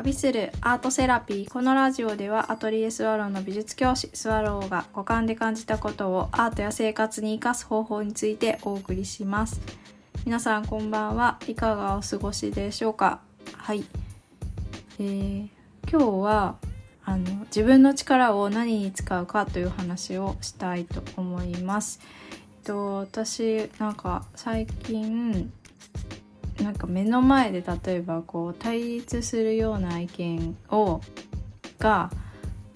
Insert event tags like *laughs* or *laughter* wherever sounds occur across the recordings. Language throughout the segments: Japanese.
旅するアートセラピーこのラジオではアトリエスワローの美術教師スワローが五感で感じたことをアートや生活に生かす方法についてお送りします。皆さんこんばんはいかがお過ごしでしょうか？はい。えー、今日はあの自分の力を何に使うかという話をしたいと思います。えっと、私なんか最近なんか目の前で例えばこう対立するような意見をが、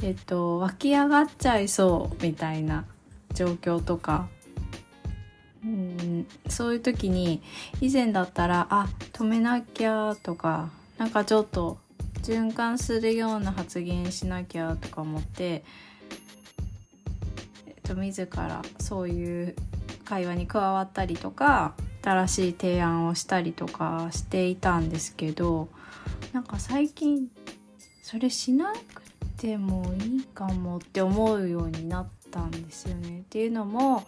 えっと、湧き上がっちゃいそうみたいな状況とか、うん、そういう時に以前だったらあ止めなきゃとかなんかちょっと循環するような発言しなきゃとか思って、えっと、自らそういう会話に加わったりとか新しい提案をしたりとかしていたんですけどなんか最近それしなくてもいいかもって思うようになったんですよね。っていうのも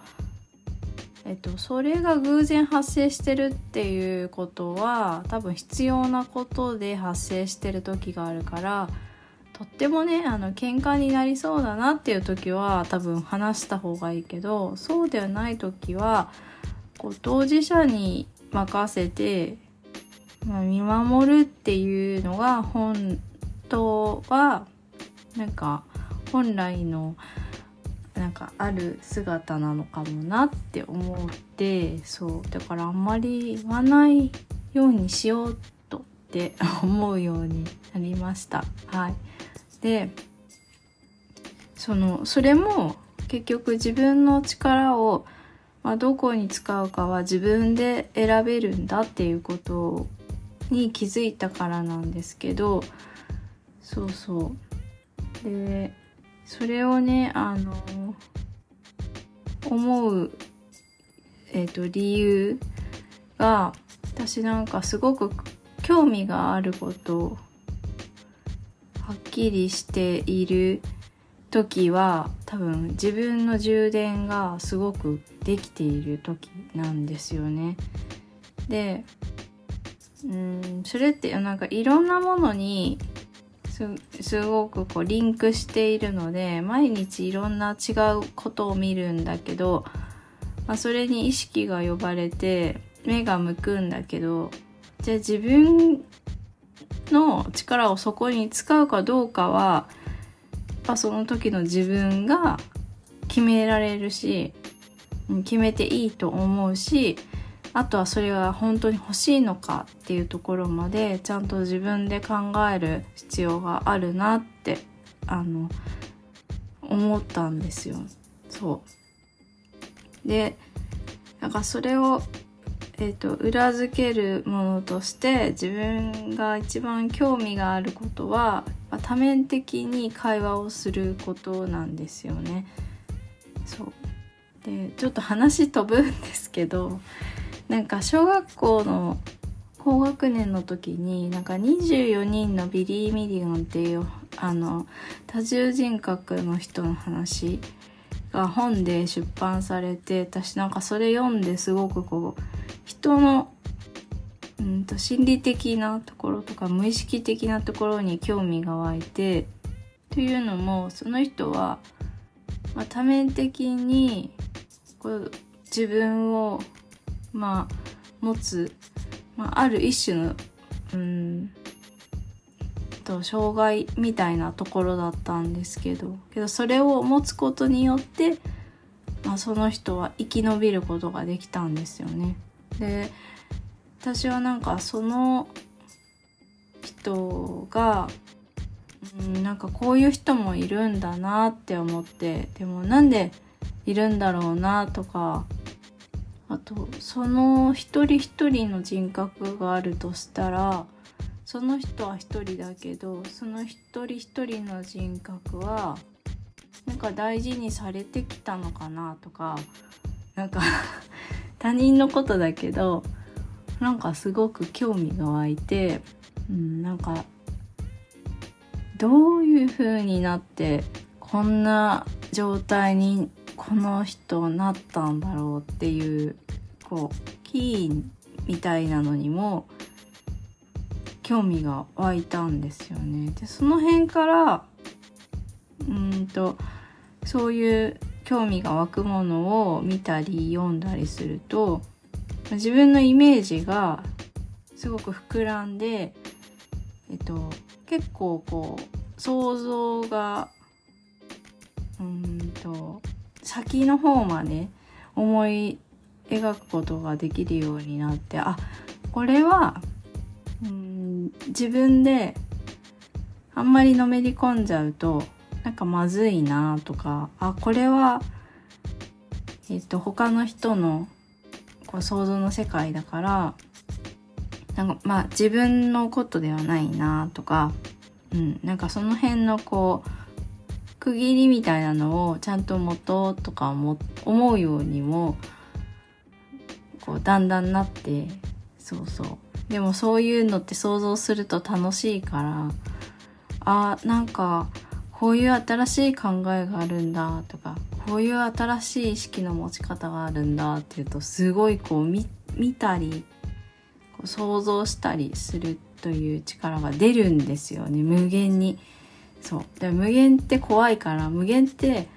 えっと、それが偶然発生してるっていうことは多分必要なことで発生してる時があるからとってもねあの喧嘩になりそうだなっていう時は多分話した方がいいけどそうではない時はこう当事者に任せて、まあ、見守るっていうのが本当はなんか本来のなんかある姿なのかもなって思ってそうだからあんまり言わないようにしようとって思うようになりました。はい、でそのそれも結局自分の力を、まあ、どこに使うかは自分で選べるんだっていうことに気づいたからなんですけどそうそう。でそれをねあの思う、えーと、理由が私なんかすごく興味があることはっきりしている時は多分自分の充電がすごくできている時なんですよね。でうんそれってなんかいろんなものにすごくこうリンクしているので毎日いろんな違うことを見るんだけど、まあ、それに意識が呼ばれて目が向くんだけどじゃあ自分の力をそこに使うかどうかは、ま、その時の自分が決められるし決めていいと思うしあとはそれが本当に欲しいのかっていうところまでちゃんと自分で考える必要があるなってあの思ったんですよ。そうでなんかそれを、えーと、裏付けるものとして自分が一番興味があることは多面的に会話をすることなんですよね。そうでちょっと話飛ぶんですけどなんか小学校の高学年の時になんか24人のビリー・ミリガンっていうあの多重人格の人の話が本で出版されて私なんかそれ読んですごくこう人のうんと心理的なところとか無意識的なところに興味が湧いてというのもその人は、まあ、多面的にこう自分をまあ、持つ、まあ、ある一種の、うん、と障害みたいなところだったんですけどけどそれを持つことによって、まあ、その人は生き延びることができたんですよね。で私はなんかその人が、うん、なんかこういう人もいるんだなって思ってでもなんでいるんだろうなとかあとその一人一人の人格があるとしたらその人は一人だけどその一人一人の人格はなんか大事にされてきたのかなとかなんか *laughs* 他人のことだけどなんかすごく興味が湧いて、うん、なんかどういう風になってこんな状態にこの人なったんだろうっていうこうキーみたいなのにも興味が湧いたんですよね。でその辺からうんとそういう興味が湧くものを見たり読んだりすると自分のイメージがすごく膨らんで、えっと、結構こう想像がうんと先の方まで思い描くことができるようになってあこれは自分であんまりのめり込んじゃうとなんかまずいなとかあこれはえっと他の人のこう想像の世界だからなんかまあ自分のことではないなとか、うん、なんかその辺のこう区切りみたいなのをちゃんと持とうとか思思うようにもこうだんだんなってそうそう。でもそういうのって想像すると楽しいからあなんかこういう新しい考えがあるんだとかこういう新しい意識の持ち方があるんだっていうとすごいこう見たり想像したりするという力が出るんですよね無限に。そうで無限って怖いから無限って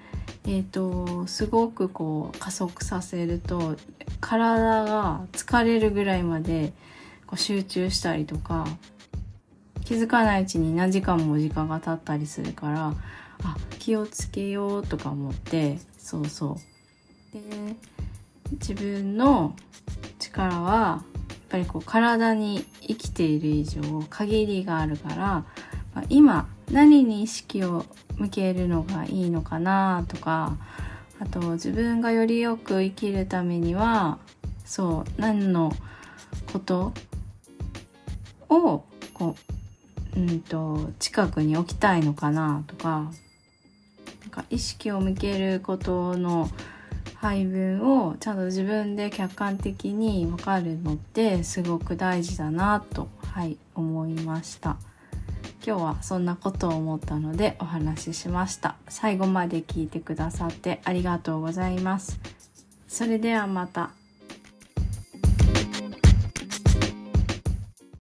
えーと、すごくこう加速させると体が疲れるぐらいまでこう集中したりとか気づかないうちに何時間も時間が経ったりするからあ気をつけようとか思ってそうそう。で自分の力はやっぱりこう体に生きている以上限りがあるから、まあ、今何に意識を向けるのがいいのかなとかあと自分がよりよく生きるためにはそう何のことをこう、うんと、近くに置きたいのかなとかなんか意識を向けることの配分をちゃんと自分で客観的に分かるのってすごく大事だなと、はい、思いました。今日はそんなことを思ったのでお話ししました。最後まで聞いてくださってありがとうございます。それではまた。